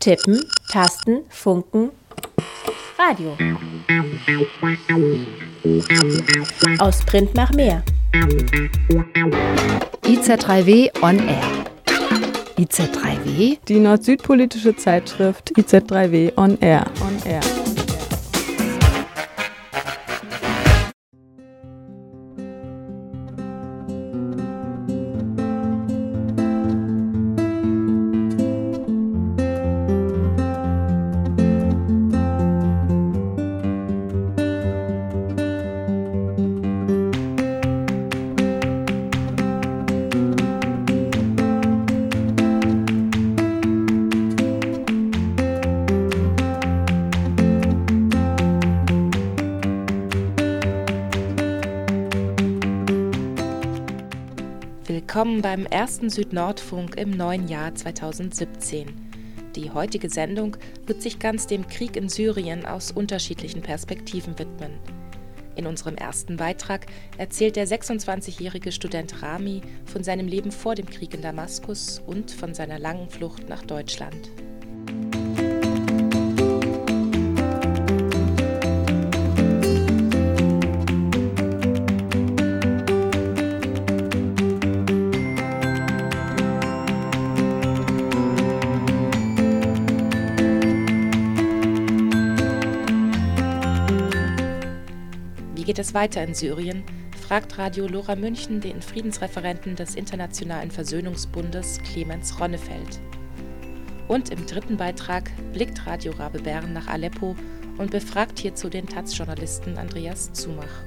Tippen, Tasten, Funken, Radio. Aus Print nach mehr. IZ3W on Air. IZ3W? Die nord-süd-politische Zeitschrift IZ3W on Air. On Air. Ersten Südnordfunk im neuen Jahr 2017. Die heutige Sendung wird sich ganz dem Krieg in Syrien aus unterschiedlichen Perspektiven widmen. In unserem ersten Beitrag erzählt der 26-jährige Student Rami von seinem Leben vor dem Krieg in Damaskus und von seiner langen Flucht nach Deutschland. Es weiter in Syrien? fragt Radio Lora München den Friedensreferenten des Internationalen Versöhnungsbundes Clemens Ronnefeld. Und im dritten Beitrag blickt Radio Rabe Bern nach Aleppo und befragt hierzu den Taz-Journalisten Andreas Zumach.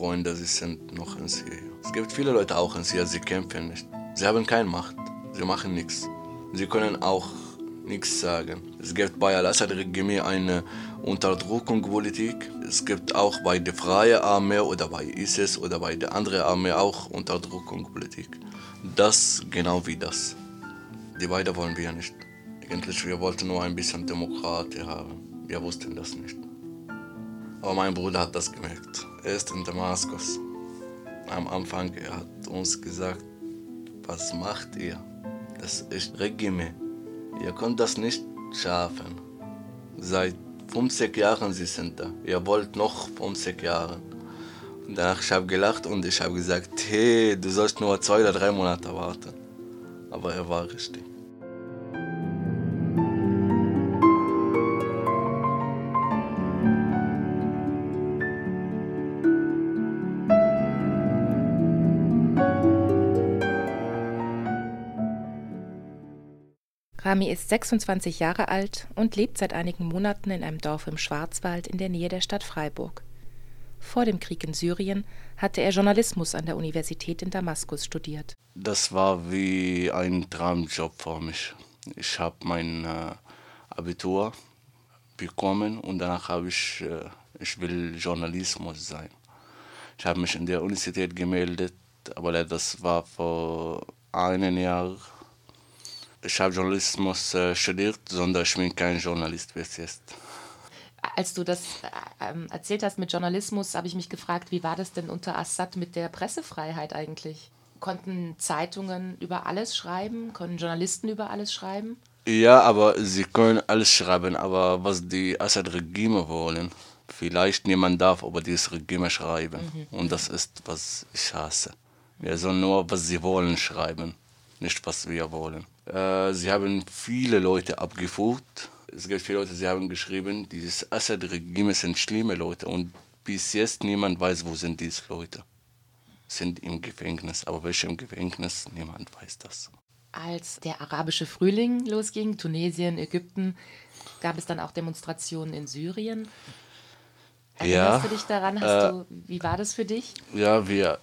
Freunde, sie sind noch in Syrien. Es gibt viele Leute auch in Syrien, sie kämpfen nicht. Sie haben keine Macht, sie machen nichts. Sie können auch nichts sagen. Es gibt bei Al-Assad-Regime eine Unterdrückungspolitik. Es gibt auch bei der Freien Armee oder bei ISIS oder bei der anderen Armee auch Unterdrückungspolitik. Das genau wie das. Die beiden wollen wir nicht. Eigentlich, wir wollten nur ein bisschen Demokratie haben. Wir wussten das nicht. Aber mein Bruder hat das gemerkt. Er ist in Damaskus. Am Anfang er hat uns gesagt, was macht ihr? Das ist Regime. Ihr könnt das nicht schaffen. Seit 50 Jahren sie sind da. Ihr wollt noch 50 Jahre. Und danach ich habe gelacht und ich habe gesagt, hey, du sollst nur zwei oder drei Monate warten. Aber er war richtig. Rami ist 26 Jahre alt und lebt seit einigen Monaten in einem Dorf im Schwarzwald in der Nähe der Stadt Freiburg. Vor dem Krieg in Syrien hatte er Journalismus an der Universität in Damaskus studiert. Das war wie ein Traumjob für mich. Ich habe mein äh, Abitur bekommen und danach habe ich, äh, ich will Journalismus sein. Ich habe mich in der Universität gemeldet, aber das war vor einem Jahr ich habe Journalismus äh, studiert, sondern ich bin kein Journalist bis jetzt. Als du das äh, erzählt hast mit Journalismus, habe ich mich gefragt, wie war das denn unter Assad mit der Pressefreiheit eigentlich? Konnten Zeitungen über alles schreiben? Konnten Journalisten über alles schreiben? Ja, aber sie können alles schreiben, aber was die Assad-Regime wollen, vielleicht niemand darf über dieses Regime schreiben. Mhm. Und das ist, was ich hasse. Wir sollen nur, was sie wollen, schreiben, nicht was wir wollen. Äh, sie haben viele Leute abgeführt. Es gibt viele Leute, sie haben geschrieben, dieses Assad-Regime sind schlimme Leute und bis jetzt niemand weiß, wo sind diese Leute. Sind im Gefängnis, aber welche im Gefängnis, niemand weiß das. Als der arabische Frühling losging, Tunesien, Ägypten, gab es dann auch Demonstrationen in Syrien. Erinnerst ja, du dich daran? Äh, du, wie war das für dich? Ja, wir,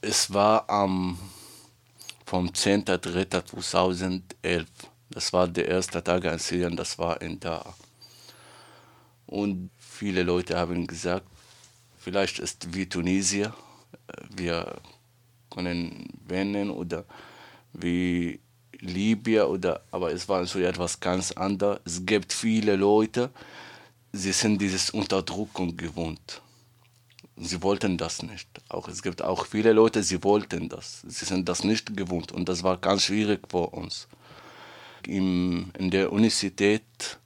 es war am vom 10.03.2011. Das war der erste Tag in Syrien, das war in da. Und viele Leute haben gesagt, vielleicht ist wie Tunesien, wir können wenden oder wie Libyen oder aber es war so etwas ganz anderes. Es gibt viele Leute, sie sind dieses Unterdrückung gewohnt. Sie wollten das nicht. Auch es gibt auch viele Leute, sie wollten das. Sie sind das nicht gewohnt und das war ganz schwierig für uns. Im, in der Universität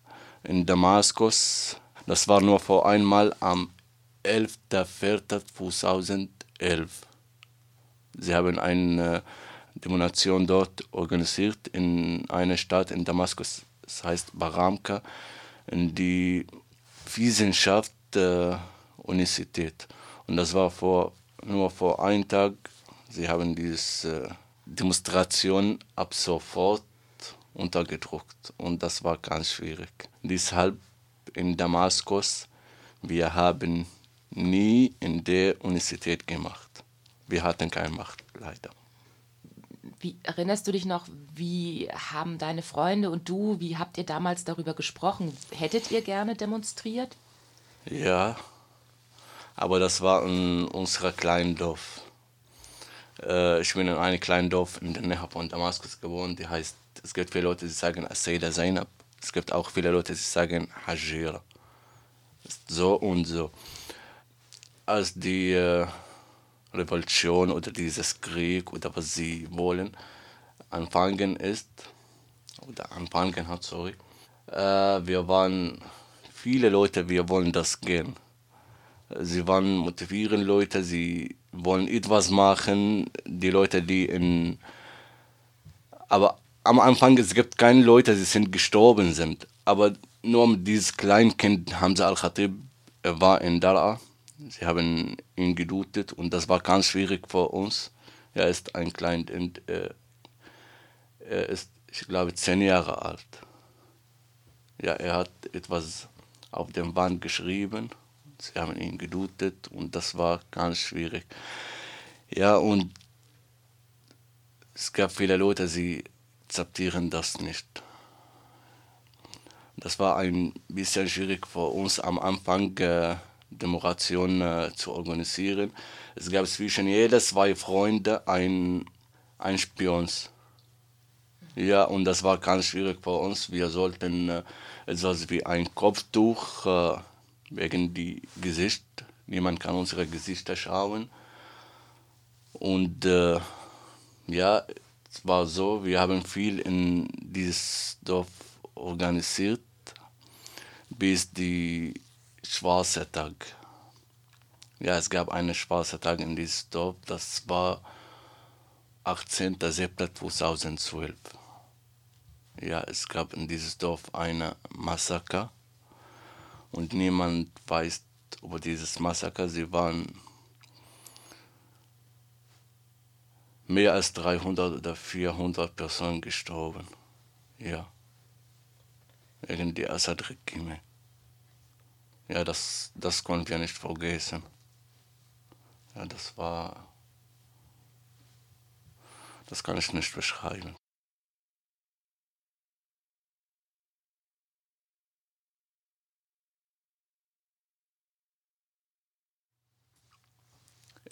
in Damaskus, das war nur vor einmal am 11.04.2011. Sie haben eine Demonstration dort organisiert in einer Stadt in Damaskus, das heißt Baramka, in die Wissenschaft der Universität. Und das war vor, nur vor einem Tag. Sie haben diese äh, Demonstration ab sofort untergedruckt und das war ganz schwierig. Deshalb in Damaskus, wir haben nie in der Universität gemacht. Wir hatten keine Macht, leider. Wie erinnerst du dich noch, wie haben deine Freunde und du, wie habt ihr damals darüber gesprochen? Hättet ihr gerne demonstriert? Ja, aber das war in unserem kleinen Dorf. Äh, ich bin in einem kleinen Dorf in der Nähe von Damaskus gewohnt, die heißt, es gibt viele Leute, die sagen Asayda Zainab. Es gibt auch viele Leute, die sagen Hajira. So und so. Als die äh, Revolution oder dieses Krieg oder was sie wollen anfangen ist, oder anfangen hat, sorry, äh, wir waren viele Leute, wir wollen das gehen Sie wollen motivieren Leute, sie wollen etwas machen. Die Leute, die in. Aber am Anfang es gibt keine Leute, die sind gestorben sind. Aber nur mit dieses Kleinkind Hamza al-Khatib war in Dar'a. Sie haben ihn gedutet und das war ganz schwierig für uns. Er ist ein Kleinkind. Äh, er ist, ich glaube, zehn Jahre alt. Ja, er hat etwas auf dem Wand geschrieben Sie haben ihn gedutet und das war ganz schwierig. Ja, und es gab viele Leute, sie akzeptieren das nicht. Das war ein bisschen schwierig für uns am Anfang, äh, Demonstration äh, zu organisieren. Es gab zwischen jeder zwei Freunde ein, ein Spions. Ja, und das war ganz schwierig für uns. Wir sollten äh, etwas wie ein Kopftuch äh, wegen die Gesicht. Niemand kann unsere Gesichter schauen. Und äh, ja, es war so, wir haben viel in dieses Dorf organisiert, bis die schwarze Tag. Ja, es gab einen schwarzen Tag in diesem Dorf, das war 18.07.2012. Ja, es gab in dieses Dorf eine Massaker und niemand weiß über dieses Massaker. Sie waren mehr als 300 oder 400 Personen gestorben. Ja. Wegen der Assad-Regime. Ja, das, das konnten wir nicht vergessen. Ja, das war. Das kann ich nicht beschreiben.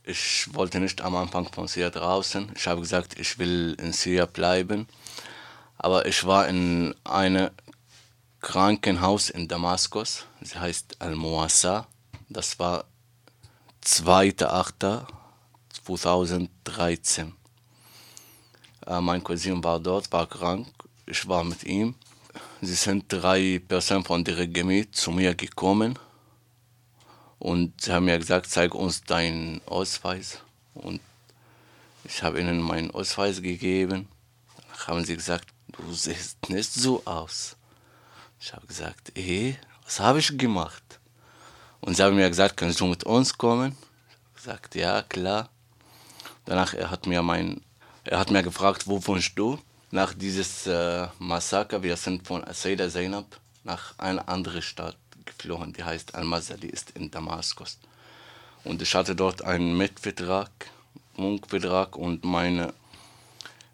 Ich wollte nicht am Anfang von Syria draußen. Ich habe gesagt, ich will in Syria bleiben. Aber ich war in einem Krankenhaus in Damaskus. Sie heißt Al-Muassa. Das war 2.8.2013. Äh, mein Cousin war dort, war krank. Ich war mit ihm. Sie sind drei Personen von der Regime zu mir gekommen und sie haben mir gesagt, zeig uns deinen Ausweis. Und ich habe ihnen meinen Ausweis gegeben. Dann haben sie gesagt, du siehst nicht so aus. Ich habe gesagt, eh, was habe ich gemacht? Und sie haben mir gesagt, kannst du mit uns kommen? Ich habe gesagt, ja, klar. Danach er hat mir mein, er hat mir gefragt, wo wohnst du? Nach dieses äh, Massaker, wir sind von Asayda Zainab nach einer anderen Stadt geflohen, die heißt Al-Mazda, die ist in Damaskus. Und ich hatte dort einen Mitvertrag, Munkvertrag und meine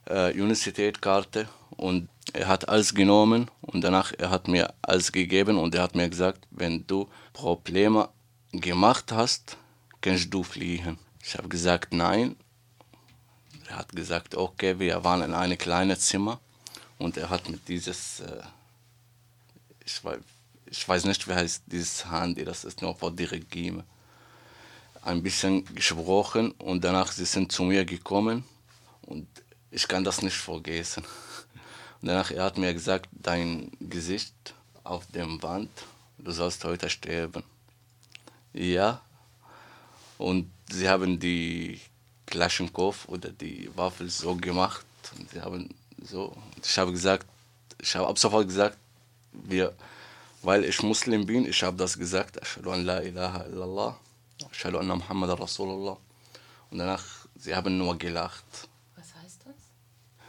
äh, Universitätskarte und er hat alles genommen und danach er hat mir alles gegeben und er hat mir gesagt, wenn du Probleme gemacht hast, kannst du fliehen. Ich habe gesagt, nein. Er hat gesagt, okay, wir waren in einem kleinen Zimmer und er hat mit dieses, äh, ich, weiß, ich weiß nicht, wie heißt dieses Handy, das ist nur für die Regime, ein bisschen gesprochen und danach sie sind zu mir gekommen und ich kann das nicht vergessen. Und danach er hat mir gesagt, dein Gesicht auf dem Wand, du sollst heute sterben. Ja. Und sie haben die Klaschenkopf oder die Waffel so gemacht. Und sie haben so, ich habe gesagt, ich habe ab sofort gesagt, wir, weil ich Muslim bin, ich habe das gesagt, Ashhadu an la ilaha illallah, Ashhadu anna Muhammad Rasulullah. Und danach, sie haben nur gelacht. Was heißt das?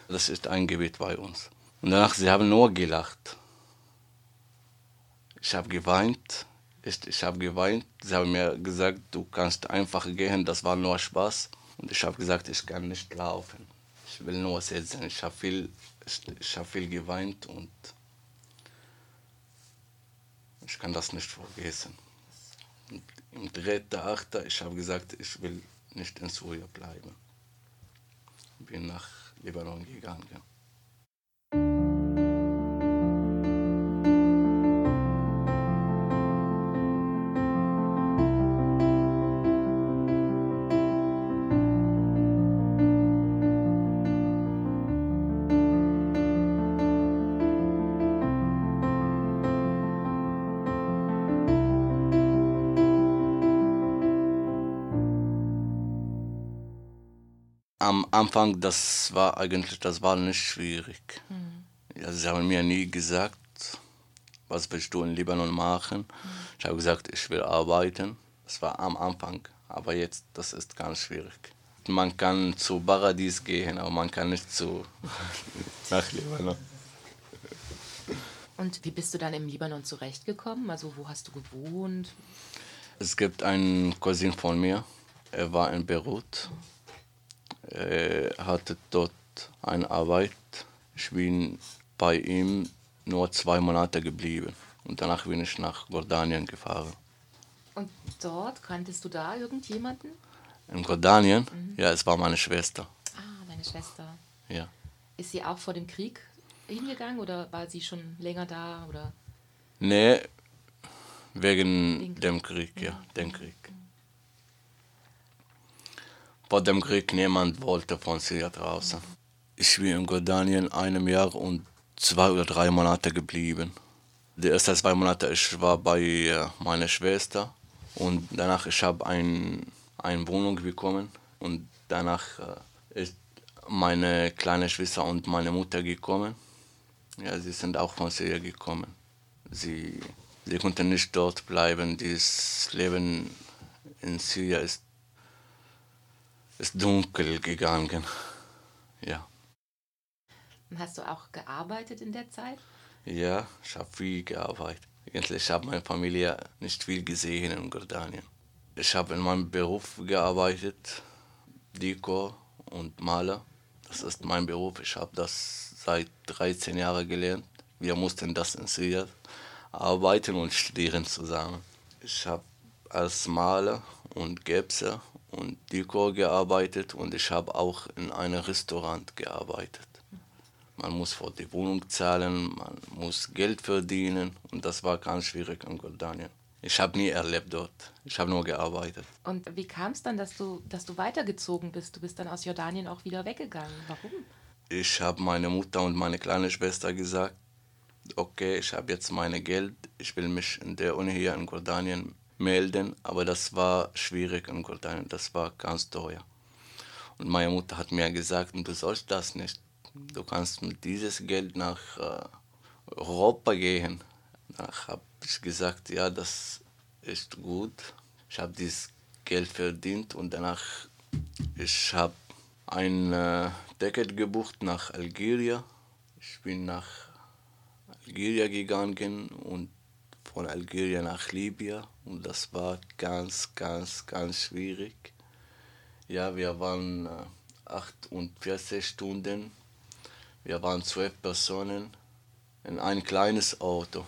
Das ist ein Gebet bei uns. Und danach, sie haben nur gelacht. Ich habe geweint. Ich, ich habe geweint. Sie haben mir gesagt, du kannst einfach gehen, das war nur Spaß. Und ich habe gesagt, ich kann nicht laufen. Ich will nur sitzen. Ich habe viel, ich, ich habe viel geweint und ich kann das nicht vergessen. Und Im dritten Achter, ich habe gesagt, ich will nicht in Syrien bleiben. Bin nach Libanon gegangen. Anfang, das war eigentlich, das war nicht schwierig. Ja, sie haben mir nie gesagt, was willst du in Libanon machen. Ich habe gesagt, ich will arbeiten. Das war am Anfang, aber jetzt, das ist ganz schwierig. Man kann zu Paradies gehen, aber man kann nicht zu nach Libanon. Und wie bist du dann im Libanon zurechtgekommen? Also wo hast du gewohnt? Es gibt einen Cousin von mir, er war in Beirut. Er hatte dort eine Arbeit. Ich bin bei ihm nur zwei Monate geblieben. Und danach bin ich nach Jordanien gefahren. Und dort kanntest du da irgendjemanden? In Jordanien? Ja, es war meine Schwester. Ah, deine Schwester. Ja. Ist sie auch vor dem Krieg hingegangen oder war sie schon länger da? Oder? Nee, wegen Krieg. dem Krieg, ja, dem Krieg. Vor dem Krieg niemand wollte von Syrien draußen. Ich bin in Jordanien einem Jahr und zwei oder drei Monate geblieben. Die ersten zwei Monate ich war bei äh, meiner Schwester und danach ich habe ein, eine Wohnung bekommen und danach äh, ist meine kleine Schwester und meine Mutter gekommen. Ja, sie sind auch von Syrien gekommen. Sie, sie konnten nicht dort bleiben. Das Leben in Syrien ist, ist dunkel gegangen. Ja. Hast du auch gearbeitet in der Zeit? Ja, ich habe viel gearbeitet. Eigentlich habe meine Familie nicht viel gesehen in Jordanien. Ich habe in meinem Beruf gearbeitet, Dekor und Maler. Das ist mein Beruf. Ich habe das seit 13 Jahren gelernt. Wir mussten das in Syrien arbeiten und studieren zusammen. Ich habe als Maler und Gäbser und Dekor gearbeitet und ich habe auch in einem Restaurant gearbeitet. Man muss für die Wohnung zahlen, man muss Geld verdienen und das war ganz schwierig in Jordanien. Ich habe nie erlebt dort. Ich habe nur gearbeitet. Und wie kam es dann, dass du, dass du weitergezogen bist? Du bist dann aus Jordanien auch wieder weggegangen. Warum? Ich habe meine Mutter und meine kleine Schwester gesagt, okay, ich habe jetzt mein Geld, ich will mich in der Uni hier in Jordanien melden, aber das war schwierig in Jordanien, das war ganz teuer. Und meine Mutter hat mir gesagt, du sollst das nicht. Du kannst mit dieses Geld nach äh, Europa gehen. Danach habe ich gesagt, ja, das ist gut. Ich habe dieses Geld verdient und danach ich habe ein äh, Ticket gebucht nach Algerien. Ich bin nach Algerien gegangen und von Algerien nach Libyen und das war ganz, ganz, ganz schwierig. Ja, wir waren äh, 48 Stunden, wir waren zwölf Personen in ein kleines Auto.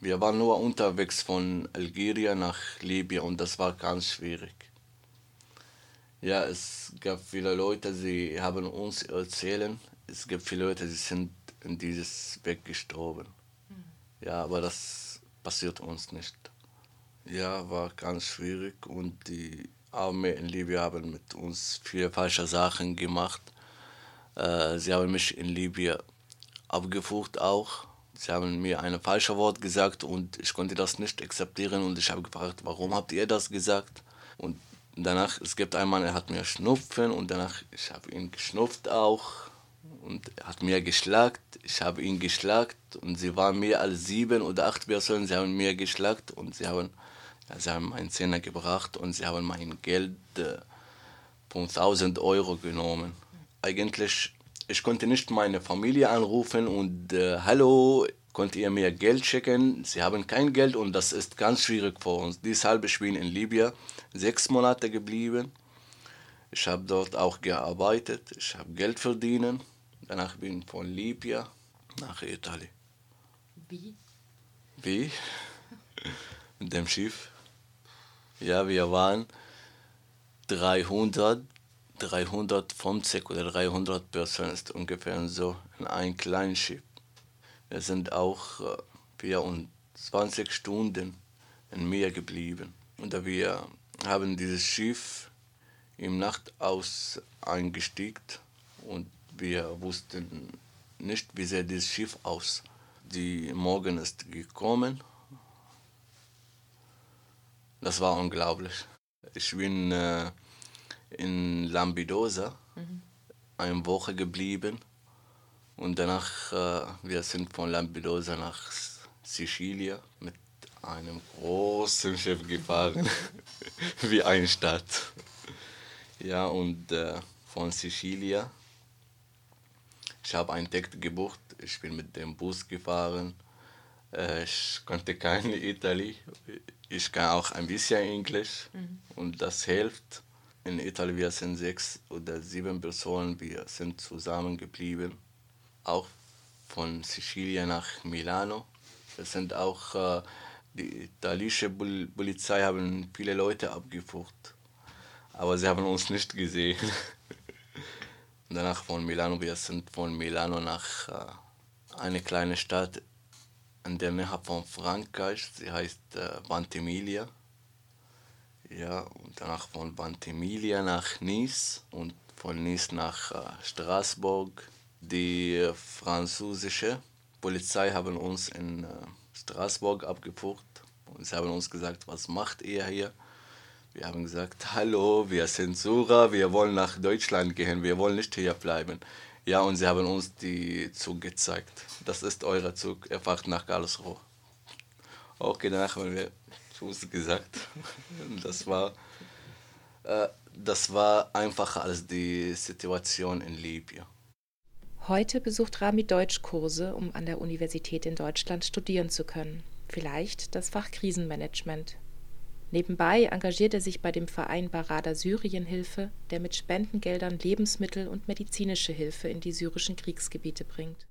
Wir waren nur unterwegs von Algerien nach Libyen und das war ganz schwierig. Ja, es gab viele Leute, sie haben uns erzählt, es gibt viele Leute, die sind in dieses Weg gestorben. Mhm. Ja, aber das passiert uns nicht. Ja, war ganz schwierig und die Armee in Libyen haben mit uns viele falsche Sachen gemacht. Äh, sie haben mich in Libyen abgefucht auch. Sie haben mir ein falsches Wort gesagt und ich konnte das nicht akzeptieren und ich habe gefragt, warum habt ihr das gesagt? Und danach, es gibt einen Mann, er hat mir Schnupfen und danach, ich habe ihn geschnupft auch und hat mir geschlagt. Ich habe ihn geschlagt und sie waren mehr als sieben oder acht Personen, sie haben mir geschlagt und sie haben, ja, sie haben meinen Zehner gebracht und sie haben mein Geld äh, von 1000 Euro genommen. Eigentlich, ich konnte nicht meine Familie anrufen und äh, hallo, könnt ihr mir Geld schicken? Sie haben kein Geld und das ist ganz schwierig für uns. Deshalb ich bin in Libyen sechs Monate geblieben. Ich habe dort auch gearbeitet, ich habe Geld verdient. Danach bin ich von Libyen nach Italien. Wie? Wie? Mit dem Schiff. Ja, wir waren 300, 350 oder 300 Personen, ist ungefähr so, in einem kleinen Schiff. Wir sind auch äh, 24 Stunden im Meer geblieben. Und wir haben dieses Schiff im Nacht aus eingestiegen und wir wussten nicht, wie sieht dieses Schiff aus. Die Morgen ist gekommen. Das war unglaublich. Ich bin äh, in Lampedusa mhm. eine Woche geblieben und danach äh, wir sind von Lampedusa nach Sizilien mit einem großen Schiff gefahren, wie eine Stadt. Ja, und äh, von Sizilien ich habe ein Ticket gebucht, ich bin mit dem Bus gefahren. Äh, ich konnte kein Itali. Ich kann auch ein bisschen Englisch mhm. und das hilft. In Italien wir sind sechs oder sieben Personen, wir sind zusammengeblieben. Auch von Sizilien nach Milano. Es sind auch äh, die italienische Polizei haben viele Leute abgefucht, aber sie haben uns nicht gesehen. danach von Milano. Wir sind von Milano nach äh, eine kleine Stadt in der Nähe von Frankreich. Sie heißt äh, Ventimiglia. Ja, und danach von Ventimiglia nach Nice und von Nice nach äh, Straßburg. Die französische Polizei haben uns in äh, Straßburg abgefucht und sie haben uns gesagt, was macht ihr hier? Wir haben gesagt, hallo, wir sind Sura, wir wollen nach Deutschland gehen, wir wollen nicht hier bleiben. Ja, und sie haben uns die Zug gezeigt. Das ist euer Zug, er fährt nach Karlsruhe. Okay, danach haben wir Tschüss gesagt. Das war, äh, das war einfacher als die Situation in Libyen. Heute besucht Rami Deutschkurse, um an der Universität in Deutschland studieren zu können. Vielleicht das Fach Krisenmanagement. Nebenbei engagiert er sich bei dem Verein Barada Syrienhilfe, der mit Spendengeldern Lebensmittel und medizinische Hilfe in die syrischen Kriegsgebiete bringt.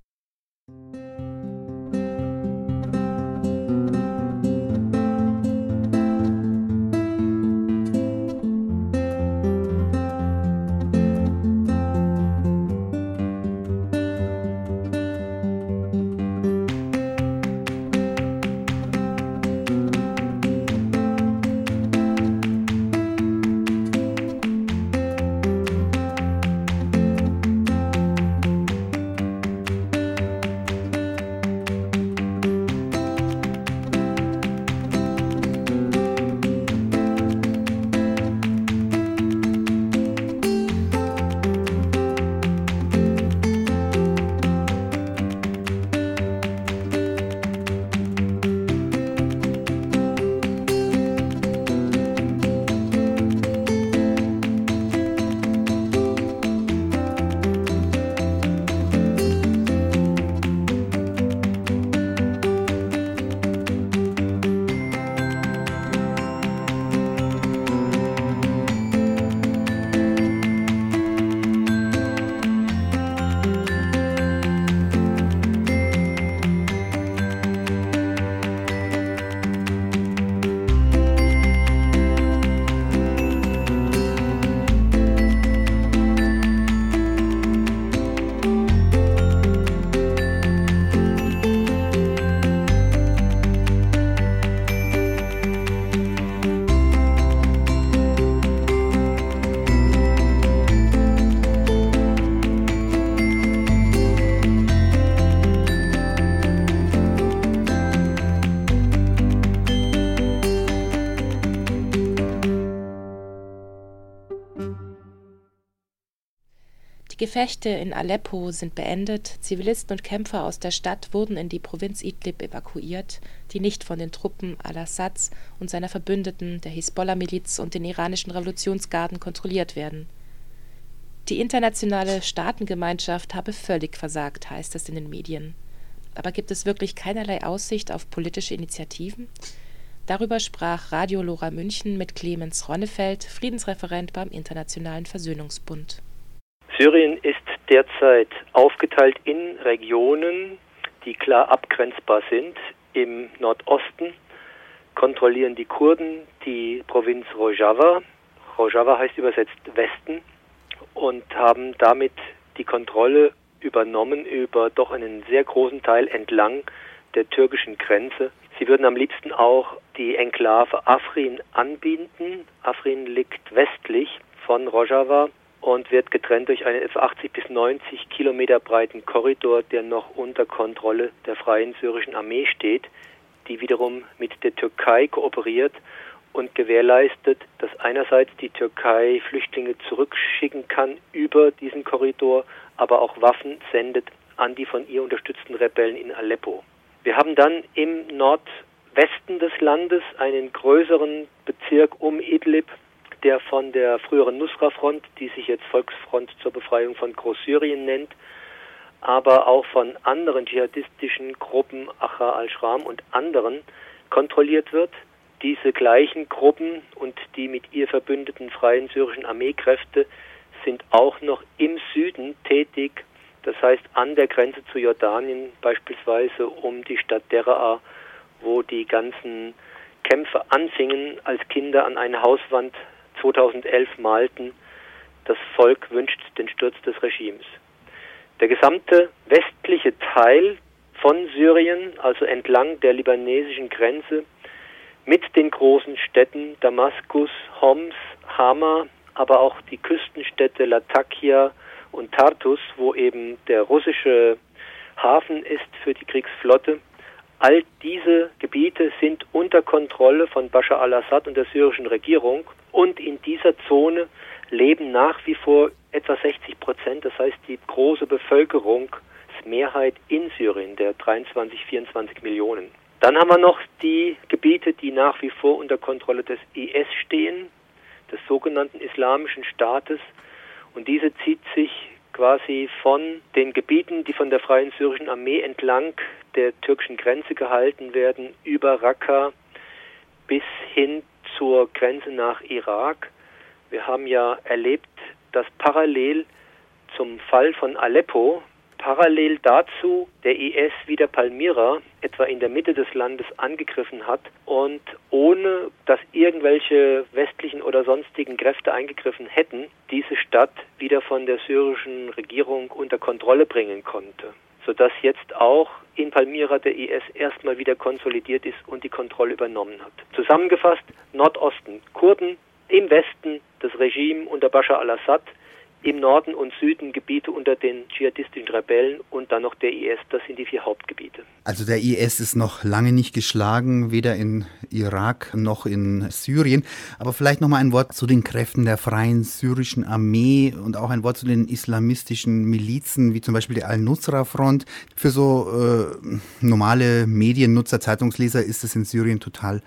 Gefechte in Aleppo sind beendet, Zivilisten und Kämpfer aus der Stadt wurden in die Provinz Idlib evakuiert, die nicht von den Truppen al-Assads und seiner Verbündeten, der Hisbollah-Miliz und den iranischen Revolutionsgarden kontrolliert werden. Die internationale Staatengemeinschaft habe völlig versagt, heißt es in den Medien. Aber gibt es wirklich keinerlei Aussicht auf politische Initiativen? Darüber sprach Radio Lora München mit Clemens Ronnefeld, Friedensreferent beim Internationalen Versöhnungsbund. Syrien ist derzeit aufgeteilt in Regionen, die klar abgrenzbar sind. Im Nordosten kontrollieren die Kurden die Provinz Rojava. Rojava heißt übersetzt Westen und haben damit die Kontrolle übernommen über doch einen sehr großen Teil entlang der türkischen Grenze. Sie würden am liebsten auch die Enklave Afrin anbinden. Afrin liegt westlich von Rojava und wird getrennt durch einen etwa 80 bis 90 Kilometer breiten Korridor, der noch unter Kontrolle der Freien Syrischen Armee steht, die wiederum mit der Türkei kooperiert und gewährleistet, dass einerseits die Türkei Flüchtlinge zurückschicken kann über diesen Korridor, aber auch Waffen sendet an die von ihr unterstützten Rebellen in Aleppo. Wir haben dann im Nordwesten des Landes einen größeren Bezirk um Idlib, der von der früheren Nusra-Front, die sich jetzt Volksfront zur Befreiung von Großsyrien nennt, aber auch von anderen dschihadistischen Gruppen, Acha al-Shram und anderen, kontrolliert wird. Diese gleichen Gruppen und die mit ihr verbündeten freien syrischen Armeekräfte sind auch noch im Süden tätig, das heißt an der Grenze zu Jordanien, beispielsweise um die Stadt Deraa, wo die ganzen Kämpfe anfingen, als Kinder an eine Hauswand 2011 malten, das Volk wünscht den Sturz des Regimes. Der gesamte westliche Teil von Syrien, also entlang der libanesischen Grenze, mit den großen Städten Damaskus, Homs, Hama, aber auch die Küstenstädte Latakia und Tartus, wo eben der russische Hafen ist für die Kriegsflotte. All diese Gebiete sind unter Kontrolle von Bashar al-Assad und der syrischen Regierung und in dieser Zone leben nach wie vor etwa 60 Prozent, das heißt die große Bevölkerungsmehrheit in Syrien, der 23, 24 Millionen. Dann haben wir noch die Gebiete, die nach wie vor unter Kontrolle des IS stehen, des sogenannten Islamischen Staates. Und diese zieht sich quasi von den Gebieten, die von der Freien Syrischen Armee entlang der türkischen Grenze gehalten werden, über Raqqa bis hin zur Grenze nach Irak. Wir haben ja erlebt, dass parallel zum Fall von Aleppo, parallel dazu der IS wieder Palmyra etwa in der Mitte des Landes angegriffen hat und ohne dass irgendwelche westlichen oder sonstigen Kräfte eingegriffen hätten, diese Stadt wieder von der syrischen Regierung unter Kontrolle bringen konnte sodass jetzt auch in Palmyra der IS erstmal wieder konsolidiert ist und die Kontrolle übernommen hat. Zusammengefasst, Nordosten Kurden, im Westen das Regime unter Bashar al-Assad, im Norden und Süden Gebiete unter den dschihadistischen Rebellen und dann noch der IS. Das sind die vier Hauptgebiete. Also der IS ist noch lange nicht geschlagen, weder in Irak noch in Syrien. Aber vielleicht noch mal ein Wort zu den Kräften der Freien Syrischen Armee und auch ein Wort zu den islamistischen Milizen, wie zum Beispiel der Al-Nusra-Front. Für so äh, normale Mediennutzer, Zeitungsleser ist es in Syrien total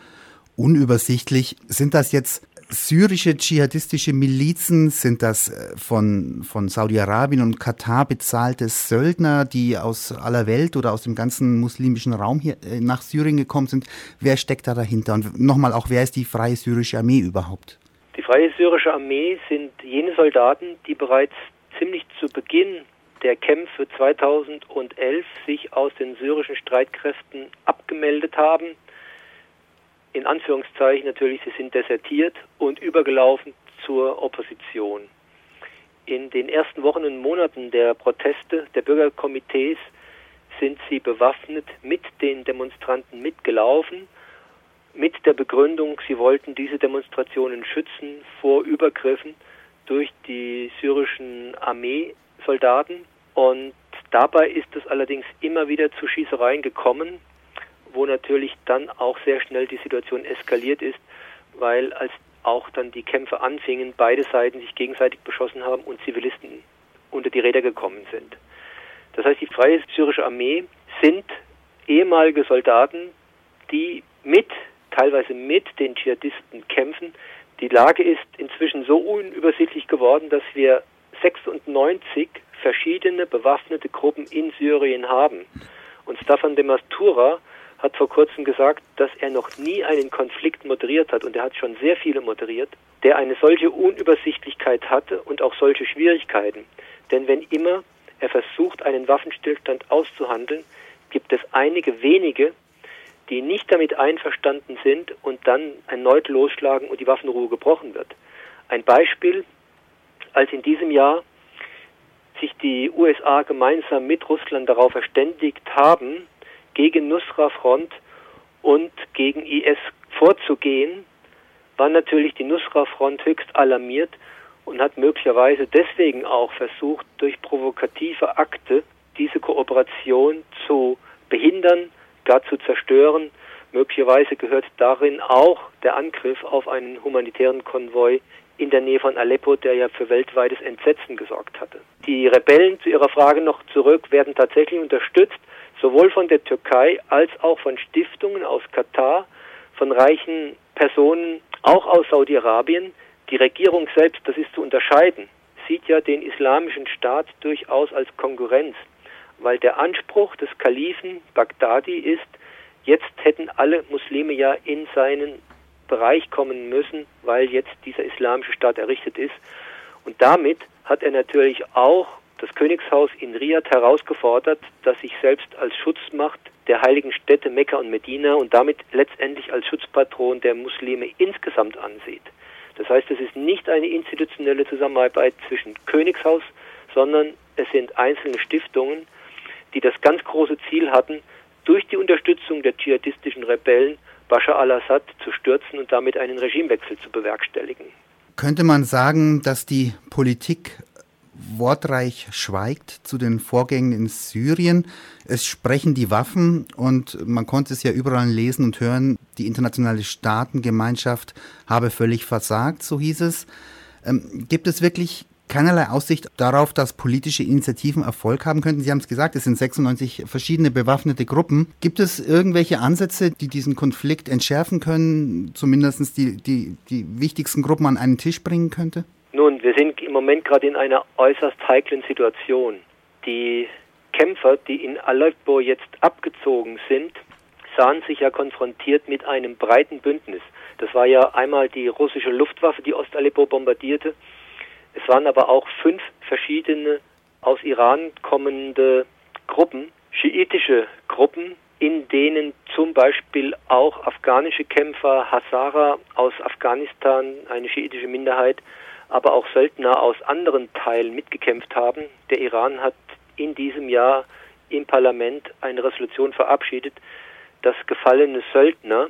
unübersichtlich. Sind das jetzt syrische dschihadistische Milizen? Sind das äh, von, von Saudi-Arabien und Katar bezahlte Söldner, die aus aller Welt oder aus dem ganzen muslimischen Raum hier äh, nach Syrien gekommen sind? Wer steckt da dahinter? Und nochmal auch, wer ist die Freie Syrische Armee überhaupt? Die Freie Syrische Armee sind jene Soldaten, die bereits ziemlich zu Beginn der Kämpfe 2011 sich aus den syrischen Streitkräften abgemeldet haben in Anführungszeichen natürlich, sie sind desertiert und übergelaufen zur Opposition. In den ersten Wochen und Monaten der Proteste der Bürgerkomitees sind sie bewaffnet mit den Demonstranten mitgelaufen, mit der Begründung, sie wollten diese Demonstrationen schützen vor Übergriffen durch die syrischen Armeesoldaten. Und dabei ist es allerdings immer wieder zu Schießereien gekommen wo natürlich dann auch sehr schnell die Situation eskaliert ist, weil als auch dann die Kämpfe anfingen, beide Seiten sich gegenseitig beschossen haben und Zivilisten unter die Räder gekommen sind. Das heißt, die Freie Syrische Armee sind ehemalige Soldaten, die mit, teilweise mit den Dschihadisten kämpfen. Die Lage ist inzwischen so unübersichtlich geworden, dass wir 96 verschiedene bewaffnete Gruppen in Syrien haben. Und Staffan de Mastura hat vor kurzem gesagt, dass er noch nie einen Konflikt moderiert hat und er hat schon sehr viele moderiert, der eine solche Unübersichtlichkeit hatte und auch solche Schwierigkeiten. Denn wenn immer er versucht, einen Waffenstillstand auszuhandeln, gibt es einige wenige, die nicht damit einverstanden sind und dann erneut losschlagen und die Waffenruhe gebrochen wird. Ein Beispiel, als in diesem Jahr sich die USA gemeinsam mit Russland darauf verständigt haben, gegen Nusra-Front und gegen IS vorzugehen, war natürlich die Nusra-Front höchst alarmiert und hat möglicherweise deswegen auch versucht, durch provokative Akte diese Kooperation zu behindern, gar zu zerstören. Möglicherweise gehört darin auch der Angriff auf einen humanitären Konvoi in der Nähe von Aleppo, der ja für weltweites Entsetzen gesorgt hatte. Die Rebellen, zu Ihrer Frage noch zurück, werden tatsächlich unterstützt, sowohl von der Türkei als auch von Stiftungen aus Katar, von reichen Personen, auch aus Saudi-Arabien. Die Regierung selbst, das ist zu unterscheiden, sieht ja den islamischen Staat durchaus als Konkurrenz, weil der Anspruch des Kalifen Bagdadi ist, jetzt hätten alle Muslime ja in seinen Bereich kommen müssen, weil jetzt dieser islamische Staat errichtet ist. Und damit hat er natürlich auch das Königshaus in Riyadh herausgefordert, dass sich selbst als Schutzmacht der heiligen Städte Mekka und Medina und damit letztendlich als Schutzpatron der Muslime insgesamt ansieht. Das heißt, es ist nicht eine institutionelle Zusammenarbeit zwischen Königshaus, sondern es sind einzelne Stiftungen, die das ganz große Ziel hatten, durch die Unterstützung der dschihadistischen Rebellen Bashar al-Assad zu stürzen und damit einen Regimewechsel zu bewerkstelligen. Könnte man sagen, dass die Politik wortreich schweigt zu den Vorgängen in Syrien. Es sprechen die Waffen und man konnte es ja überall lesen und hören, die internationale Staatengemeinschaft habe völlig versagt, so hieß es. Ähm, gibt es wirklich keinerlei Aussicht darauf, dass politische Initiativen Erfolg haben könnten. Sie haben es gesagt, es sind 96 verschiedene bewaffnete Gruppen. Gibt es irgendwelche Ansätze, die diesen Konflikt entschärfen können, zumindest die, die, die wichtigsten Gruppen an einen Tisch bringen könnte? Wir sind im Moment gerade in einer äußerst heiklen Situation. Die Kämpfer, die in Aleppo jetzt abgezogen sind, sahen sich ja konfrontiert mit einem breiten Bündnis. Das war ja einmal die russische Luftwaffe, die Ostaleppo bombardierte, es waren aber auch fünf verschiedene aus Iran kommende Gruppen, schiitische Gruppen, in denen zum Beispiel auch afghanische Kämpfer, Hazara aus Afghanistan, eine schiitische Minderheit, aber auch Söldner aus anderen Teilen mitgekämpft haben. Der Iran hat in diesem Jahr im Parlament eine Resolution verabschiedet, dass gefallene Söldner,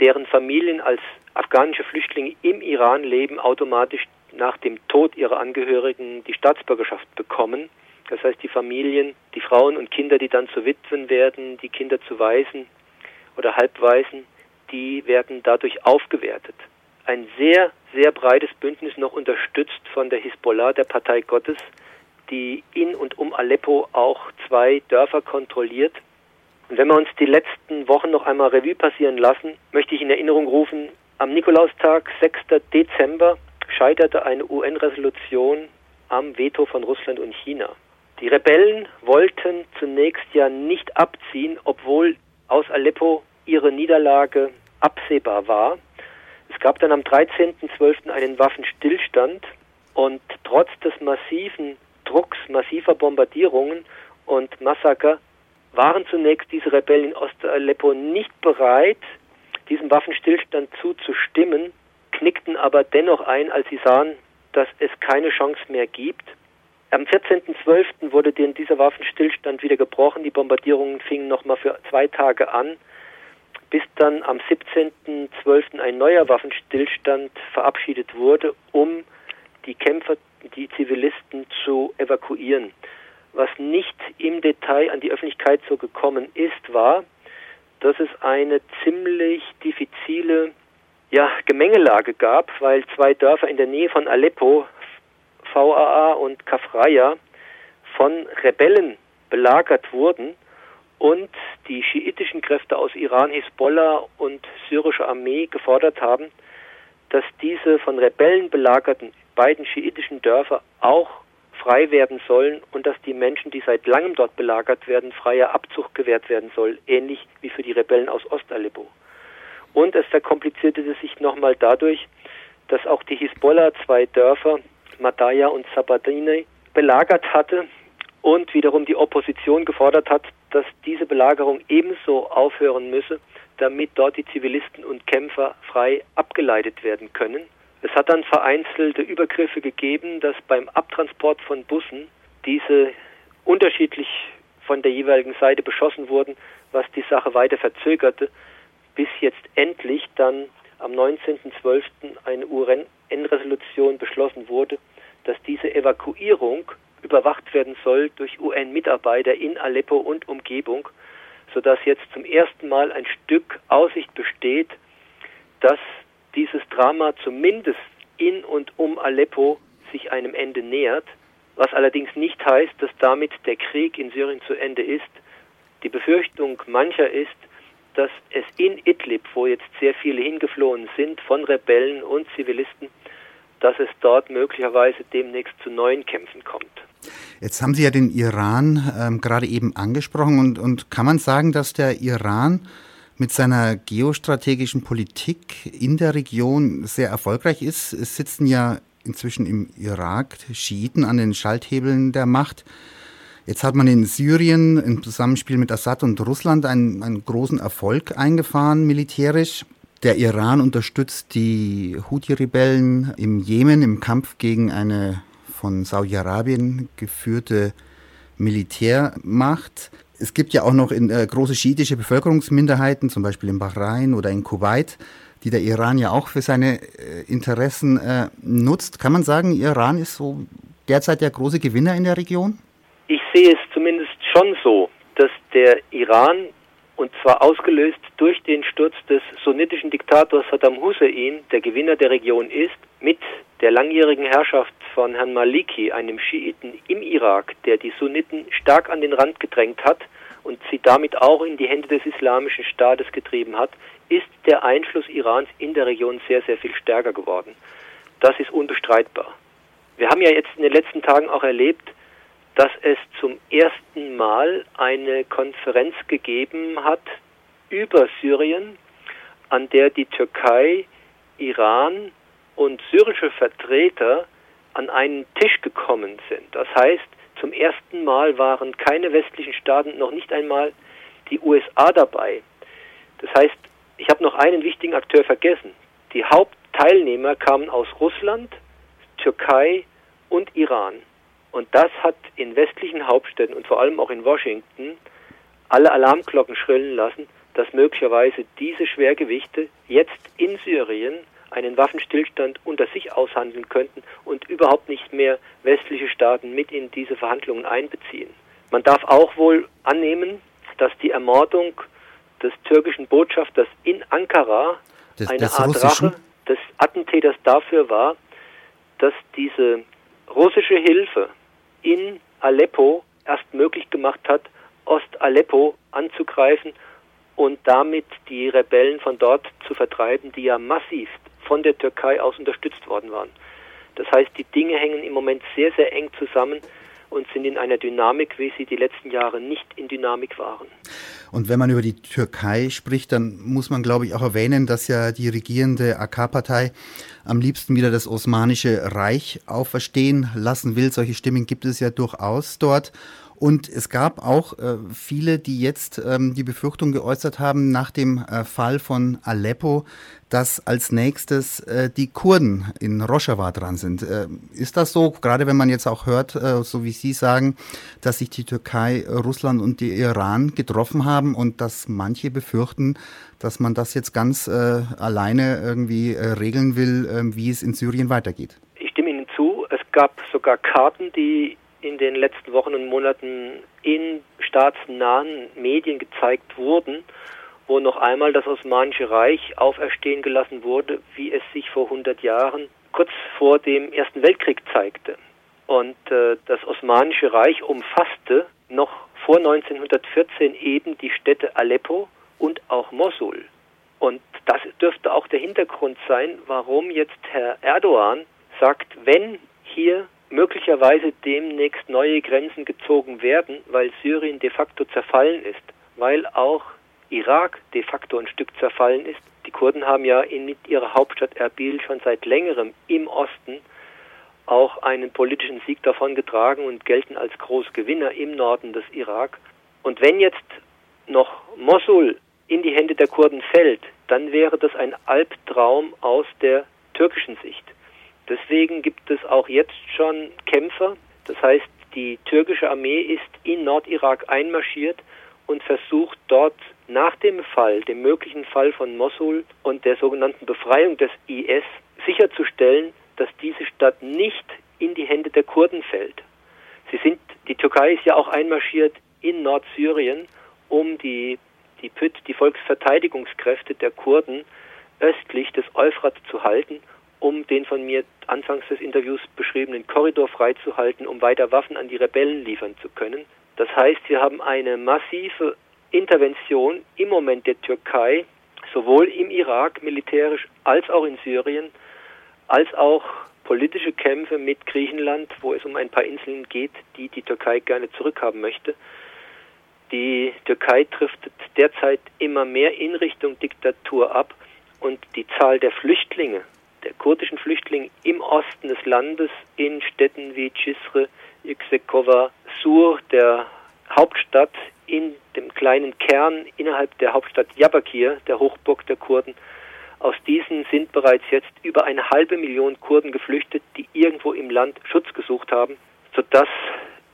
deren Familien als afghanische Flüchtlinge im Iran leben, automatisch nach dem Tod ihrer Angehörigen die Staatsbürgerschaft bekommen. Das heißt, die Familien, die Frauen und Kinder, die dann zu Witwen werden, die Kinder zu Waisen oder Halbwaisen, die werden dadurch aufgewertet. Ein sehr, sehr breites Bündnis noch unterstützt von der Hisbollah, der Partei Gottes, die in und um Aleppo auch zwei Dörfer kontrolliert. Und wenn wir uns die letzten Wochen noch einmal Revue passieren lassen, möchte ich in Erinnerung rufen, am Nikolaustag, 6. Dezember, scheiterte eine UN-Resolution am Veto von Russland und China. Die Rebellen wollten zunächst ja nicht abziehen, obwohl aus Aleppo ihre Niederlage absehbar war. Es gab dann am 13.12. einen Waffenstillstand und trotz des massiven Drucks, massiver Bombardierungen und Massaker waren zunächst diese Rebellen in Ost-Aleppo nicht bereit, diesem Waffenstillstand zuzustimmen knickten aber dennoch ein, als sie sahen, dass es keine Chance mehr gibt. Am 14.12. wurde dieser Waffenstillstand wieder gebrochen. Die Bombardierungen fingen nochmal für zwei Tage an, bis dann am 17.12. ein neuer Waffenstillstand verabschiedet wurde, um die Kämpfer, die Zivilisten zu evakuieren. Was nicht im Detail an die Öffentlichkeit so gekommen ist, war, dass es eine ziemlich diffizile ja, Gemengelage gab, weil zwei Dörfer in der Nähe von Aleppo, VAA und Kafraya, von Rebellen belagert wurden und die schiitischen Kräfte aus Iran, Hisbollah und syrische Armee gefordert haben, dass diese von Rebellen belagerten beiden schiitischen Dörfer auch frei werden sollen und dass die Menschen, die seit langem dort belagert werden, freier Abzug gewährt werden soll, ähnlich wie für die Rebellen aus Ost-Aleppo. Und es verkomplizierte sich nochmal dadurch, dass auch die Hisbollah zwei Dörfer, Madaya und Sabadine, belagert hatte und wiederum die Opposition gefordert hat, dass diese Belagerung ebenso aufhören müsse, damit dort die Zivilisten und Kämpfer frei abgeleitet werden können. Es hat dann vereinzelte Übergriffe gegeben, dass beim Abtransport von Bussen diese unterschiedlich von der jeweiligen Seite beschossen wurden, was die Sache weiter verzögerte, bis jetzt endlich dann am 19.12. eine UN-Resolution beschlossen wurde, dass diese Evakuierung überwacht werden soll durch UN-Mitarbeiter in Aleppo und Umgebung, sodass jetzt zum ersten Mal ein Stück Aussicht besteht, dass dieses Drama zumindest in und um Aleppo sich einem Ende nähert, was allerdings nicht heißt, dass damit der Krieg in Syrien zu Ende ist. Die Befürchtung mancher ist, dass es in Idlib, wo jetzt sehr viele hingeflohen sind von Rebellen und Zivilisten, dass es dort möglicherweise demnächst zu neuen Kämpfen kommt. Jetzt haben Sie ja den Iran ähm, gerade eben angesprochen und, und kann man sagen, dass der Iran mit seiner geostrategischen Politik in der Region sehr erfolgreich ist. Es sitzen ja inzwischen im Irak Schiiten an den Schalthebeln der Macht. Jetzt hat man in Syrien im Zusammenspiel mit Assad und Russland einen, einen großen Erfolg eingefahren militärisch. Der Iran unterstützt die Houthi-Rebellen im Jemen im Kampf gegen eine von Saudi-Arabien geführte Militärmacht. Es gibt ja auch noch in, äh, große schiitische Bevölkerungsminderheiten, zum Beispiel in Bahrain oder in Kuwait, die der Iran ja auch für seine äh, Interessen äh, nutzt. Kann man sagen, Iran ist so derzeit der große Gewinner in der Region? Ich sehe es zumindest schon so, dass der Iran, und zwar ausgelöst durch den Sturz des sunnitischen Diktators Saddam Hussein, der Gewinner der Region ist, mit der langjährigen Herrschaft von Herrn Maliki, einem Schiiten im Irak, der die Sunniten stark an den Rand gedrängt hat und sie damit auch in die Hände des islamischen Staates getrieben hat, ist der Einfluss Irans in der Region sehr, sehr viel stärker geworden. Das ist unbestreitbar. Wir haben ja jetzt in den letzten Tagen auch erlebt, dass es zum ersten Mal eine Konferenz gegeben hat über Syrien, an der die Türkei, Iran und syrische Vertreter an einen Tisch gekommen sind. Das heißt, zum ersten Mal waren keine westlichen Staaten, noch nicht einmal die USA dabei. Das heißt, ich habe noch einen wichtigen Akteur vergessen. Die Hauptteilnehmer kamen aus Russland, Türkei und Iran. Und das hat in westlichen Hauptstädten und vor allem auch in Washington alle Alarmglocken schrillen lassen, dass möglicherweise diese Schwergewichte jetzt in Syrien einen Waffenstillstand unter sich aushandeln könnten und überhaupt nicht mehr westliche Staaten mit in diese Verhandlungen einbeziehen. Man darf auch wohl annehmen, dass die Ermordung des türkischen Botschafters in Ankara des, eine des Art Russischen? Rache des Attentäters dafür war, dass diese russische Hilfe in Aleppo erst möglich gemacht hat, Ost-Aleppo anzugreifen und damit die Rebellen von dort zu vertreiben, die ja massiv von der Türkei aus unterstützt worden waren. Das heißt, die Dinge hängen im Moment sehr, sehr eng zusammen und sind in einer Dynamik, wie sie die letzten Jahre nicht in Dynamik waren. Und wenn man über die Türkei spricht, dann muss man, glaube ich, auch erwähnen, dass ja die regierende AK-Partei am liebsten wieder das Osmanische Reich auferstehen lassen will. Solche Stimmen gibt es ja durchaus dort. Und es gab auch äh, viele, die jetzt ähm, die Befürchtung geäußert haben nach dem äh, Fall von Aleppo, dass als nächstes äh, die Kurden in Rojava dran sind. Äh, ist das so, gerade wenn man jetzt auch hört, äh, so wie Sie sagen, dass sich die Türkei, Russland und die Iran getroffen haben und dass manche befürchten, dass man das jetzt ganz äh, alleine irgendwie regeln will, ähm, wie es in Syrien weitergeht? Ich stimme Ihnen zu. Es gab sogar Karten, die in den letzten Wochen und Monaten in staatsnahen Medien gezeigt wurden, wo noch einmal das Osmanische Reich auferstehen gelassen wurde, wie es sich vor 100 Jahren kurz vor dem Ersten Weltkrieg zeigte. Und äh, das Osmanische Reich umfasste noch vor 1914 eben die Städte Aleppo und auch Mosul. Und das dürfte auch der Hintergrund sein, warum jetzt Herr Erdogan sagt, wenn hier möglicherweise demnächst neue Grenzen gezogen werden, weil Syrien de facto zerfallen ist, weil auch Irak de facto ein Stück zerfallen ist. Die Kurden haben ja in ihrer Hauptstadt Erbil schon seit längerem im Osten auch einen politischen Sieg davongetragen und gelten als Großgewinner im Norden des Irak. Und wenn jetzt noch Mosul in die Hände der Kurden fällt, dann wäre das ein Albtraum aus der türkischen Sicht. Deswegen gibt es auch jetzt schon Kämpfer. Das heißt, die türkische Armee ist in Nordirak einmarschiert und versucht dort nach dem Fall, dem möglichen Fall von Mosul und der sogenannten Befreiung des IS sicherzustellen, dass diese Stadt nicht in die Hände der Kurden fällt. Sie sind, die Türkei ist ja auch einmarschiert in Nordsyrien, um die, die PÜT, die Volksverteidigungskräfte der Kurden östlich des Euphrat zu halten, um den von mir anfangs des Interviews beschriebenen Korridor freizuhalten, um weiter Waffen an die Rebellen liefern zu können. Das heißt, wir haben eine massive Intervention im Moment der Türkei, sowohl im Irak militärisch als auch in Syrien, als auch politische Kämpfe mit Griechenland, wo es um ein paar Inseln geht, die die Türkei gerne zurückhaben möchte. Die Türkei driftet derzeit immer mehr in Richtung Diktatur ab und die Zahl der Flüchtlinge, der kurdischen Flüchtlinge im Osten des Landes in Städten wie Cisre, Yüksekova, Sur, der Hauptstadt in dem kleinen Kern innerhalb der Hauptstadt Jabakir, der Hochburg der Kurden. Aus diesen sind bereits jetzt über eine halbe Million Kurden geflüchtet, die irgendwo im Land Schutz gesucht haben, sodass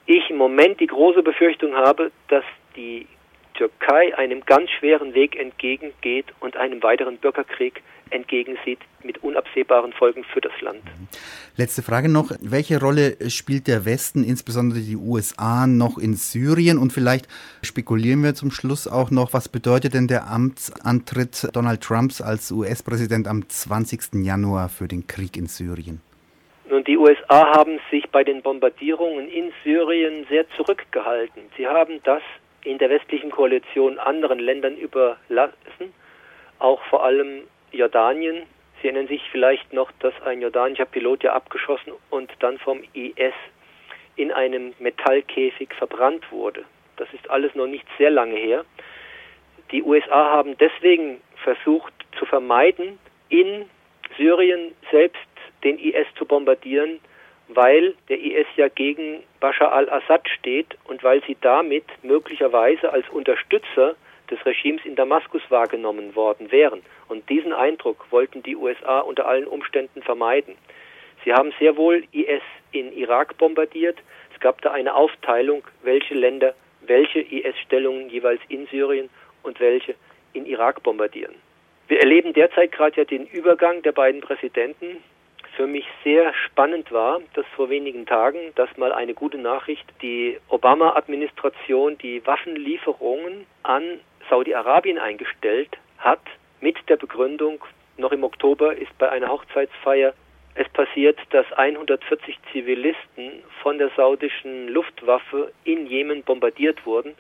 ich im Moment die große Befürchtung habe, dass die Türkei einem ganz schweren Weg entgegengeht und einem weiteren Bürgerkrieg entgegensieht mit unabsehbaren Folgen für das Land. Letzte Frage noch. Welche Rolle spielt der Westen, insbesondere die USA, noch in Syrien? Und vielleicht spekulieren wir zum Schluss auch noch, was bedeutet denn der Amtsantritt Donald Trumps als US-Präsident am 20. Januar für den Krieg in Syrien? Nun, die USA haben sich bei den Bombardierungen in Syrien sehr zurückgehalten. Sie haben das in der westlichen Koalition anderen Ländern überlassen, auch vor allem Jordanien. Sie erinnern sich vielleicht noch, dass ein jordanischer Pilot ja abgeschossen und dann vom IS in einem Metallkäfig verbrannt wurde. Das ist alles noch nicht sehr lange her. Die USA haben deswegen versucht zu vermeiden, in Syrien selbst den IS zu bombardieren, weil der IS ja gegen Bashar al-Assad steht und weil sie damit möglicherweise als Unterstützer des Regimes in Damaskus wahrgenommen worden wären. Und diesen Eindruck wollten die USA unter allen Umständen vermeiden. Sie haben sehr wohl IS in Irak bombardiert. Es gab da eine Aufteilung, welche Länder welche IS-Stellungen jeweils in Syrien und welche in Irak bombardieren. Wir erleben derzeit gerade ja den Übergang der beiden Präsidenten. Für mich sehr spannend war, dass vor wenigen Tagen, das mal eine gute Nachricht, die Obama-Administration die Waffenlieferungen an Saudi-Arabien eingestellt hat, mit der Begründung, noch im Oktober ist bei einer Hochzeitsfeier es passiert, dass 140 Zivilisten von der saudischen Luftwaffe in Jemen bombardiert wurden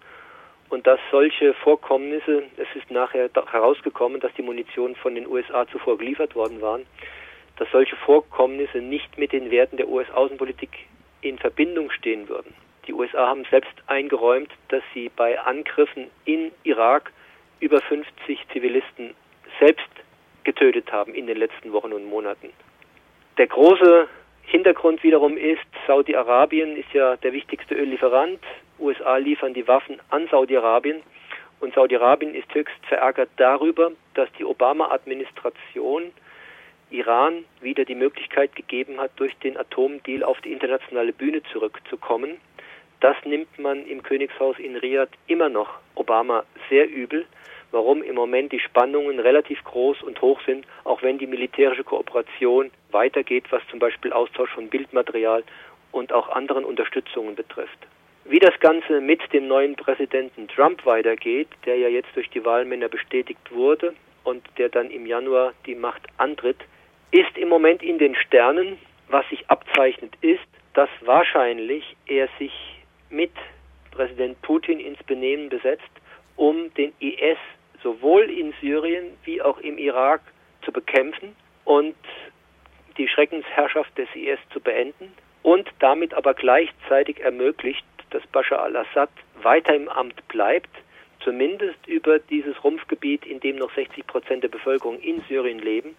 und dass solche Vorkommnisse, es ist nachher herausgekommen, dass die Munition von den USA zuvor geliefert worden waren, dass solche Vorkommnisse nicht mit den Werten der US-Außenpolitik in Verbindung stehen würden. Die USA haben selbst eingeräumt, dass sie bei Angriffen in Irak über 50 Zivilisten selbst getötet haben in den letzten Wochen und Monaten. Der große Hintergrund wiederum ist, Saudi-Arabien ist ja der wichtigste Öllieferant. USA liefern die Waffen an Saudi-Arabien und Saudi-Arabien ist höchst verärgert darüber, dass die Obama-Administration Iran wieder die Möglichkeit gegeben hat, durch den Atomdeal auf die internationale Bühne zurückzukommen. Das nimmt man im Königshaus in Riyadh immer noch Obama sehr übel, warum im Moment die Spannungen relativ groß und hoch sind, auch wenn die militärische Kooperation weitergeht, was zum Beispiel Austausch von Bildmaterial und auch anderen Unterstützungen betrifft. Wie das Ganze mit dem neuen Präsidenten Trump weitergeht, der ja jetzt durch die Wahlmänner bestätigt wurde und der dann im Januar die Macht antritt, ist im Moment in den Sternen. Was sich abzeichnet ist, dass wahrscheinlich er sich mit Präsident Putin ins Benehmen besetzt, um den IS sowohl in Syrien wie auch im Irak zu bekämpfen und die Schreckensherrschaft des IS zu beenden und damit aber gleichzeitig ermöglicht, dass Bashar al-Assad weiter im Amt bleibt, zumindest über dieses Rumpfgebiet, in dem noch 60 Prozent der Bevölkerung in Syrien leben,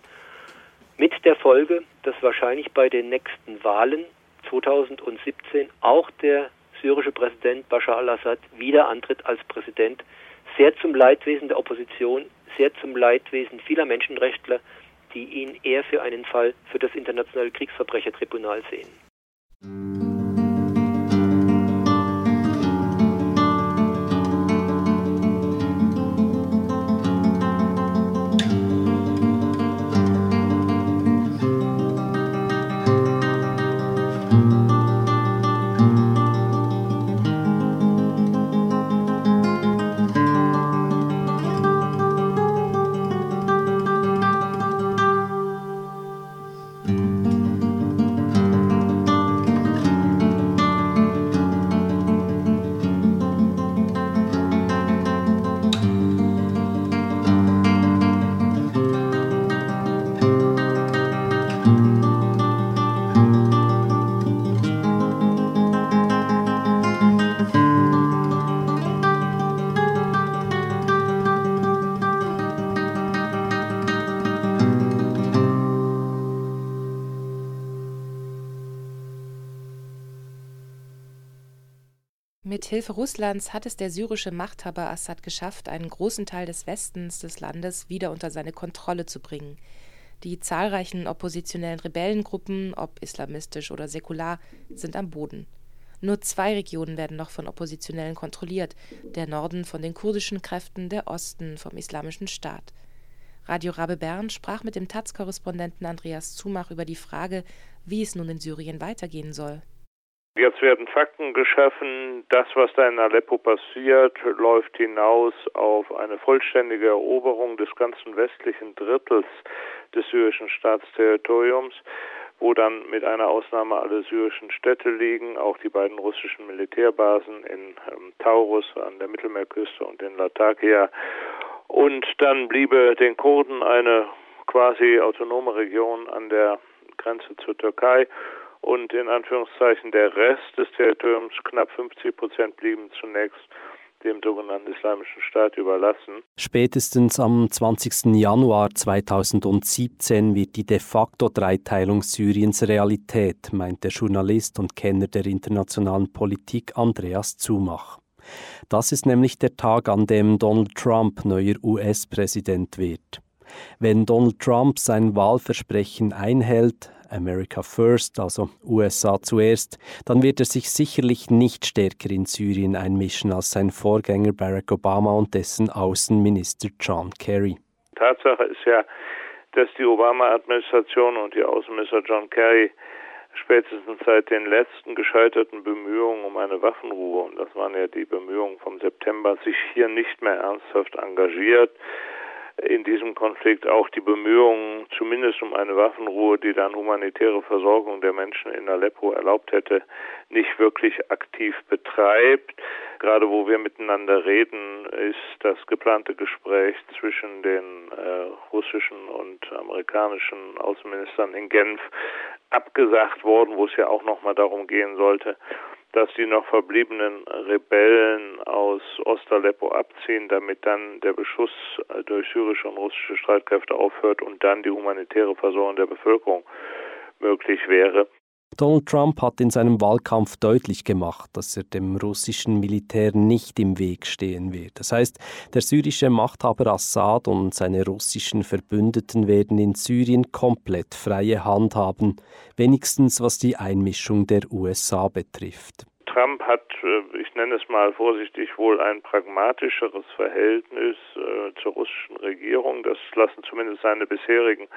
mit der Folge, dass wahrscheinlich bei den nächsten Wahlen 2017 auch der syrische Präsident Bashar al-Assad wieder antritt als Präsident, sehr zum Leidwesen der Opposition, sehr zum Leidwesen vieler Menschenrechtler, die ihn eher für einen Fall für das internationale Kriegsverbrechertribunal sehen. Mit Hilfe Russlands hat es der syrische Machthaber Assad geschafft, einen großen Teil des Westens des Landes wieder unter seine Kontrolle zu bringen. Die zahlreichen oppositionellen Rebellengruppen, ob islamistisch oder säkular, sind am Boden. Nur zwei Regionen werden noch von Oppositionellen kontrolliert, der Norden von den kurdischen Kräften, der Osten vom Islamischen Staat. Radio Rabe Bern sprach mit dem Taz-Korrespondenten Andreas Zumach über die Frage, wie es nun in Syrien weitergehen soll. Jetzt werden Fakten geschaffen. Das, was da in Aleppo passiert, läuft hinaus auf eine vollständige Eroberung des ganzen westlichen Drittels des syrischen Staatsterritoriums, wo dann mit einer Ausnahme alle syrischen Städte liegen, auch die beiden russischen Militärbasen in ähm, Taurus an der Mittelmeerküste und in Latakia. Und dann bliebe den Kurden eine quasi autonome Region an der Grenze zur Türkei und in Anführungszeichen der Rest des Territoriums, knapp 50 Prozent, blieben zunächst dem sogenannten Islamischen Staat überlassen. Spätestens am 20. Januar 2017 wird die de facto Dreiteilung Syriens Realität, meint der Journalist und Kenner der internationalen Politik Andreas Zumach. Das ist nämlich der Tag, an dem Donald Trump neuer US-Präsident wird. Wenn Donald Trump sein Wahlversprechen einhält, America First, also USA zuerst, dann wird er sich sicherlich nicht stärker in Syrien einmischen als sein Vorgänger Barack Obama und dessen Außenminister John Kerry. Tatsache ist ja, dass die Obama-Administration und die Außenminister John Kerry spätestens seit den letzten gescheiterten Bemühungen um eine Waffenruhe, und das waren ja die Bemühungen vom September, sich hier nicht mehr ernsthaft engagiert in diesem Konflikt auch die Bemühungen, zumindest um eine Waffenruhe, die dann humanitäre Versorgung der Menschen in Aleppo erlaubt hätte, nicht wirklich aktiv betreibt. Gerade wo wir miteinander reden, ist das geplante Gespräch zwischen den äh, russischen und amerikanischen Außenministern in Genf abgesagt worden, wo es ja auch nochmal darum gehen sollte, dass die noch verbliebenen Rebellen aus Ostaleppo abziehen, damit dann der Beschuss äh, durch syrische und russische Streitkräfte aufhört und dann die humanitäre Versorgung der Bevölkerung möglich wäre. Donald Trump hat in seinem Wahlkampf deutlich gemacht, dass er dem russischen Militär nicht im Weg stehen wird. Das heißt, der syrische Machthaber Assad und seine russischen Verbündeten werden in Syrien komplett freie Hand haben, wenigstens was die Einmischung der USA betrifft. Trump hat, äh, ich nenne es mal vorsichtig, wohl ein pragmatischeres Verhältnis äh, zur russischen Regierung. Das lassen zumindest seine bisherigen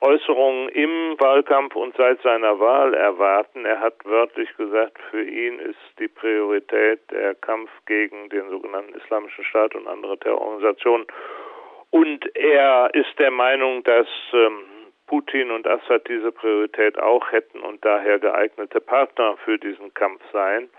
Äußerungen im Wahlkampf und seit seiner Wahl erwarten. Er hat wörtlich gesagt, für ihn ist die Priorität der Kampf gegen den sogenannten Islamischen Staat und andere Terrororganisationen. Und er ist der Meinung, dass ähm, Putin und Assad diese Priorität auch hätten und daher geeignete Partner für diesen Kampf seien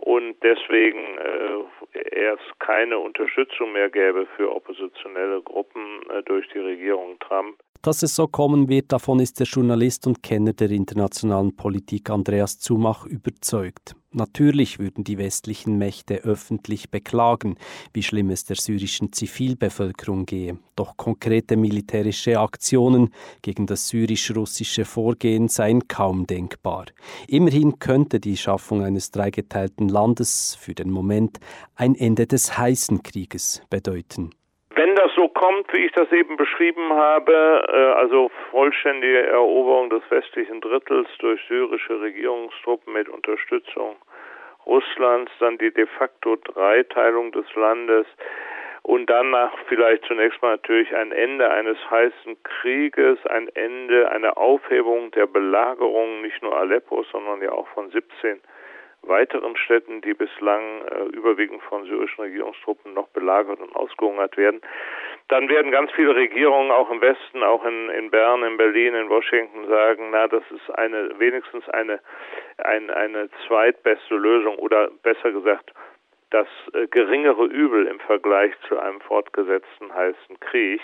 und deswegen äh, erst keine Unterstützung mehr gäbe für oppositionelle Gruppen äh, durch die Regierung Trump. Dass es so kommen wird, davon ist der Journalist und Kenner der internationalen Politik Andreas Zumach überzeugt. Natürlich würden die westlichen Mächte öffentlich beklagen, wie schlimm es der syrischen Zivilbevölkerung gehe. Doch konkrete militärische Aktionen gegen das syrisch-russische Vorgehen seien kaum denkbar. Immerhin könnte die Schaffung eines dreigeteilten Landes für den Moment ein Ende des heißen Krieges bedeuten. Das so kommt, wie ich das eben beschrieben habe, äh, also vollständige Eroberung des westlichen Drittels durch syrische Regierungstruppen mit Unterstützung Russlands, dann die de facto Dreiteilung des Landes und danach vielleicht zunächst mal natürlich ein Ende eines heißen Krieges, ein Ende, eine Aufhebung der Belagerung nicht nur Aleppo, sondern ja auch von 17 weiteren Städten, die bislang äh, überwiegend von syrischen Regierungstruppen noch belagert und ausgehungert werden. Dann werden ganz viele Regierungen auch im Westen, auch in, in Bern, in Berlin, in Washington sagen, na, das ist eine wenigstens eine ein, eine zweitbeste Lösung oder besser gesagt das äh, geringere Übel im Vergleich zu einem fortgesetzten heißen Krieg.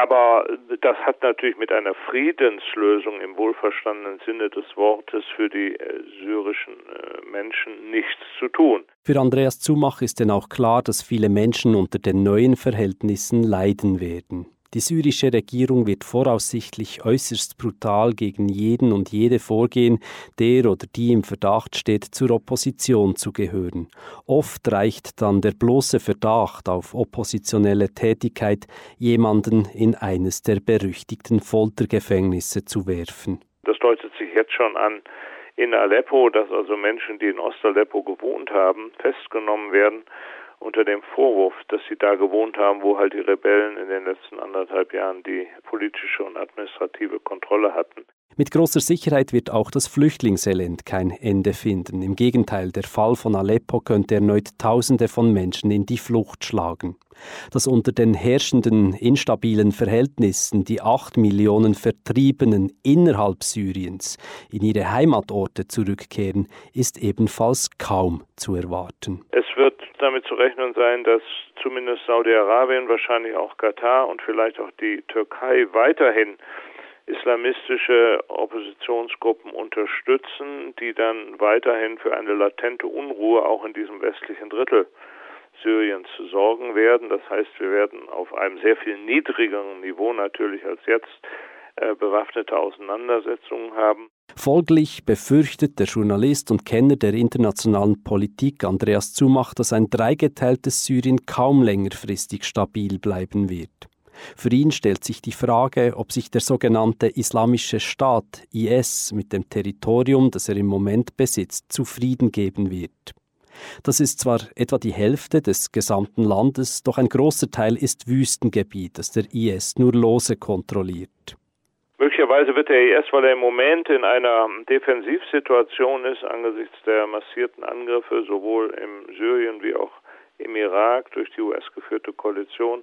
Aber das hat natürlich mit einer Friedenslösung im wohlverstandenen Sinne des Wortes für die äh, syrischen äh, Menschen nichts zu tun. Für Andreas Zumach ist denn auch klar, dass viele Menschen unter den neuen Verhältnissen leiden werden. Die syrische Regierung wird voraussichtlich äußerst brutal gegen jeden und jede vorgehen, der oder die im Verdacht steht, zur Opposition zu gehören. Oft reicht dann der bloße Verdacht auf oppositionelle Tätigkeit, jemanden in eines der berüchtigten Foltergefängnisse zu werfen. Das deutet sich jetzt schon an in Aleppo, dass also Menschen, die in Ost-Aleppo gewohnt haben, festgenommen werden unter dem Vorwurf, dass sie da gewohnt haben, wo halt die Rebellen in den letzten anderthalb Jahren die politische und administrative Kontrolle hatten. Mit großer Sicherheit wird auch das Flüchtlingselend kein Ende finden. Im Gegenteil, der Fall von Aleppo könnte erneut Tausende von Menschen in die Flucht schlagen. Dass unter den herrschenden instabilen Verhältnissen die acht Millionen Vertriebenen innerhalb Syriens in ihre Heimatorte zurückkehren, ist ebenfalls kaum zu erwarten. Es wird damit zu rechnen sein, dass zumindest Saudi-Arabien, wahrscheinlich auch Katar und vielleicht auch die Türkei weiterhin islamistische Oppositionsgruppen unterstützen, die dann weiterhin für eine latente Unruhe auch in diesem westlichen Drittel Syriens sorgen werden. Das heißt, wir werden auf einem sehr viel niedrigeren Niveau natürlich als jetzt äh, bewaffnete Auseinandersetzungen haben. Folglich befürchtet der Journalist und Kenner der internationalen Politik Andreas Zumach, dass ein dreigeteiltes Syrien kaum längerfristig stabil bleiben wird. Für ihn stellt sich die Frage, ob sich der sogenannte Islamische Staat IS mit dem Territorium, das er im Moment besitzt, zufrieden geben wird. Das ist zwar etwa die Hälfte des gesamten Landes, doch ein großer Teil ist Wüstengebiet, das der IS nur lose kontrolliert. Möglicherweise wird der IS, weil er im Moment in einer Defensivsituation ist, angesichts der massierten Angriffe sowohl im Syrien wie auch im Irak durch die US geführte Koalition,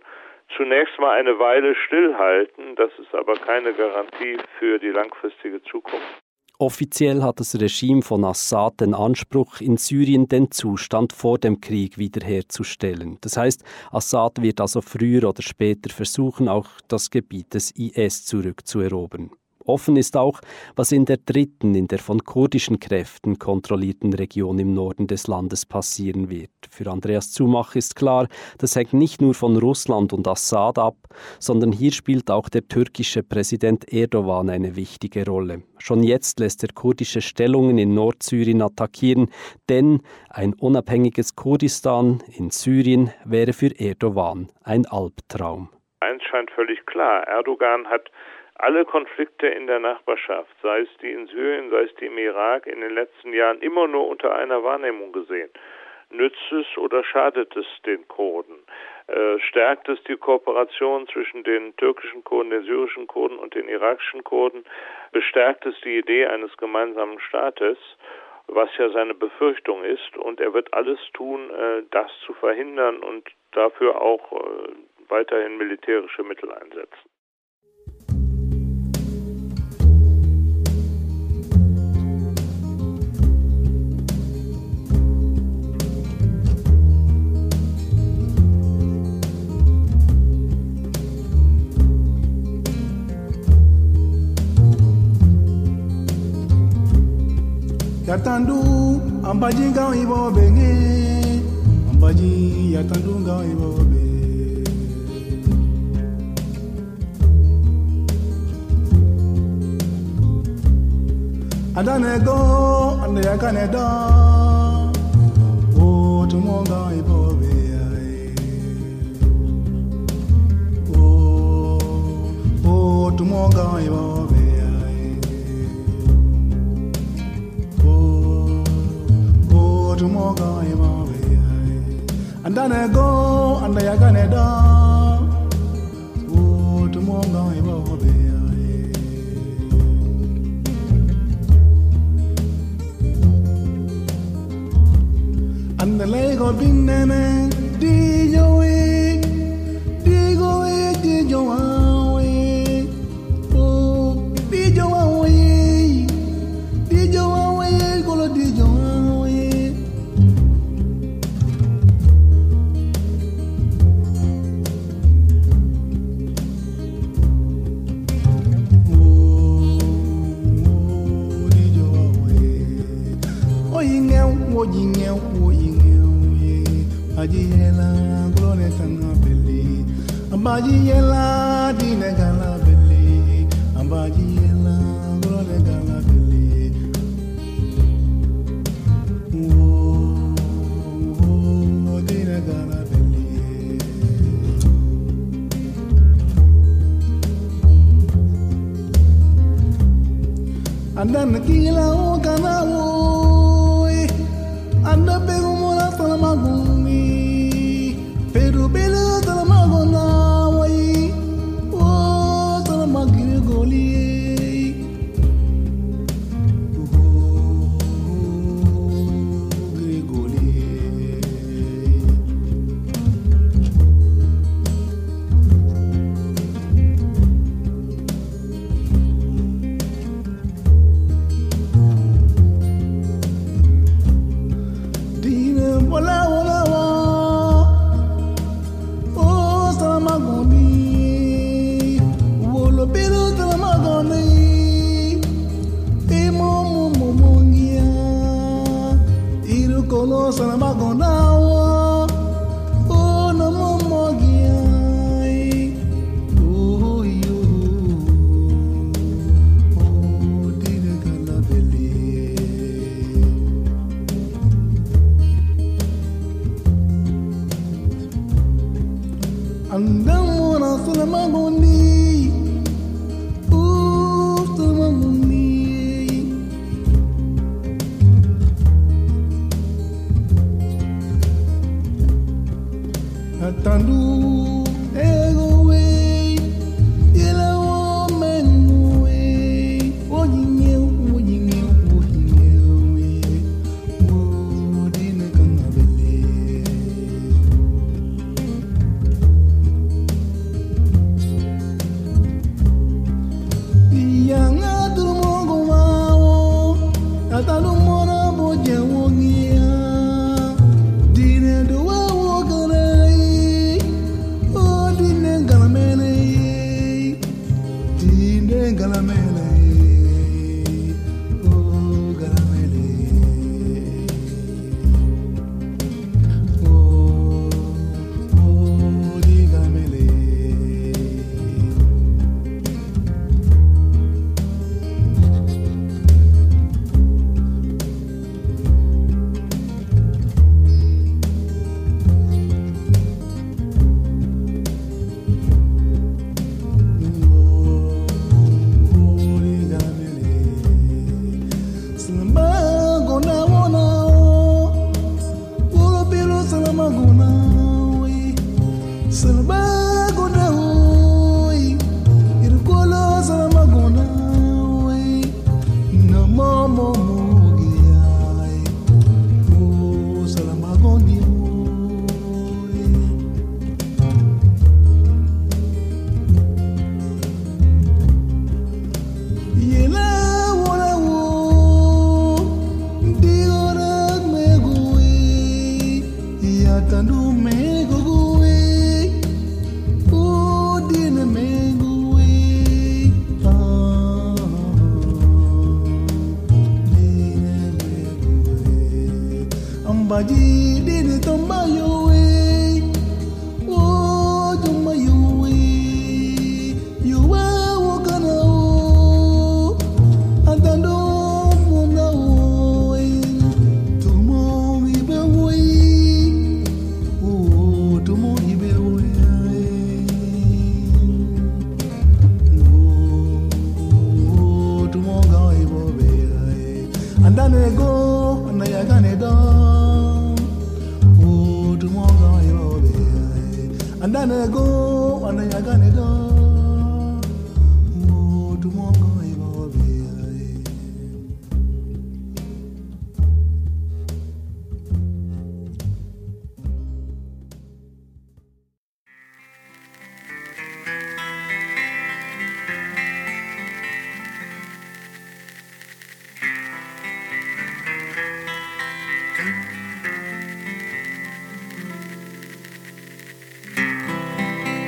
zunächst mal eine Weile stillhalten. Das ist aber keine Garantie für die langfristige Zukunft. Offiziell hat das Regime von Assad den Anspruch, in Syrien den Zustand vor dem Krieg wiederherzustellen. Das heißt, Assad wird also früher oder später versuchen, auch das Gebiet des IS zurückzuerobern. Offen ist auch, was in der dritten, in der von kurdischen Kräften kontrollierten Region im Norden des Landes passieren wird. Für Andreas Zumach ist klar, das hängt nicht nur von Russland und Assad ab, sondern hier spielt auch der türkische Präsident Erdogan eine wichtige Rolle. Schon jetzt lässt er kurdische Stellungen in Nordsyrien attackieren, denn ein unabhängiges Kurdistan in Syrien wäre für Erdogan ein Albtraum. Eins scheint völlig klar. Erdogan hat alle Konflikte in der Nachbarschaft, sei es die in Syrien, sei es die im Irak, in den letzten Jahren immer nur unter einer Wahrnehmung gesehen. Nützt es oder schadet es den Kurden? Äh, stärkt es die Kooperation zwischen den türkischen Kurden, den syrischen Kurden und den irakischen Kurden? Bestärkt es die Idee eines gemeinsamen Staates? was ja seine Befürchtung ist. Und er wird alles tun, äh, das zu verhindern und dafür auch äh, weiterhin militärische Mittel einsetzen. Yatandu ambaji gaw ibo benge. Ambaji yatandu gaw ibo be adane go ande yakane do o tumo gaw ibo be o o tumo gaw ibo be tumoga imawe andane go anda yagane da o tumoga imawe andale go binene di yo Ambaji yela dine gala bili Ambaji yela grole gala bili Wo wo dine gala bili Andan kila o kana wo Adonai. Salman.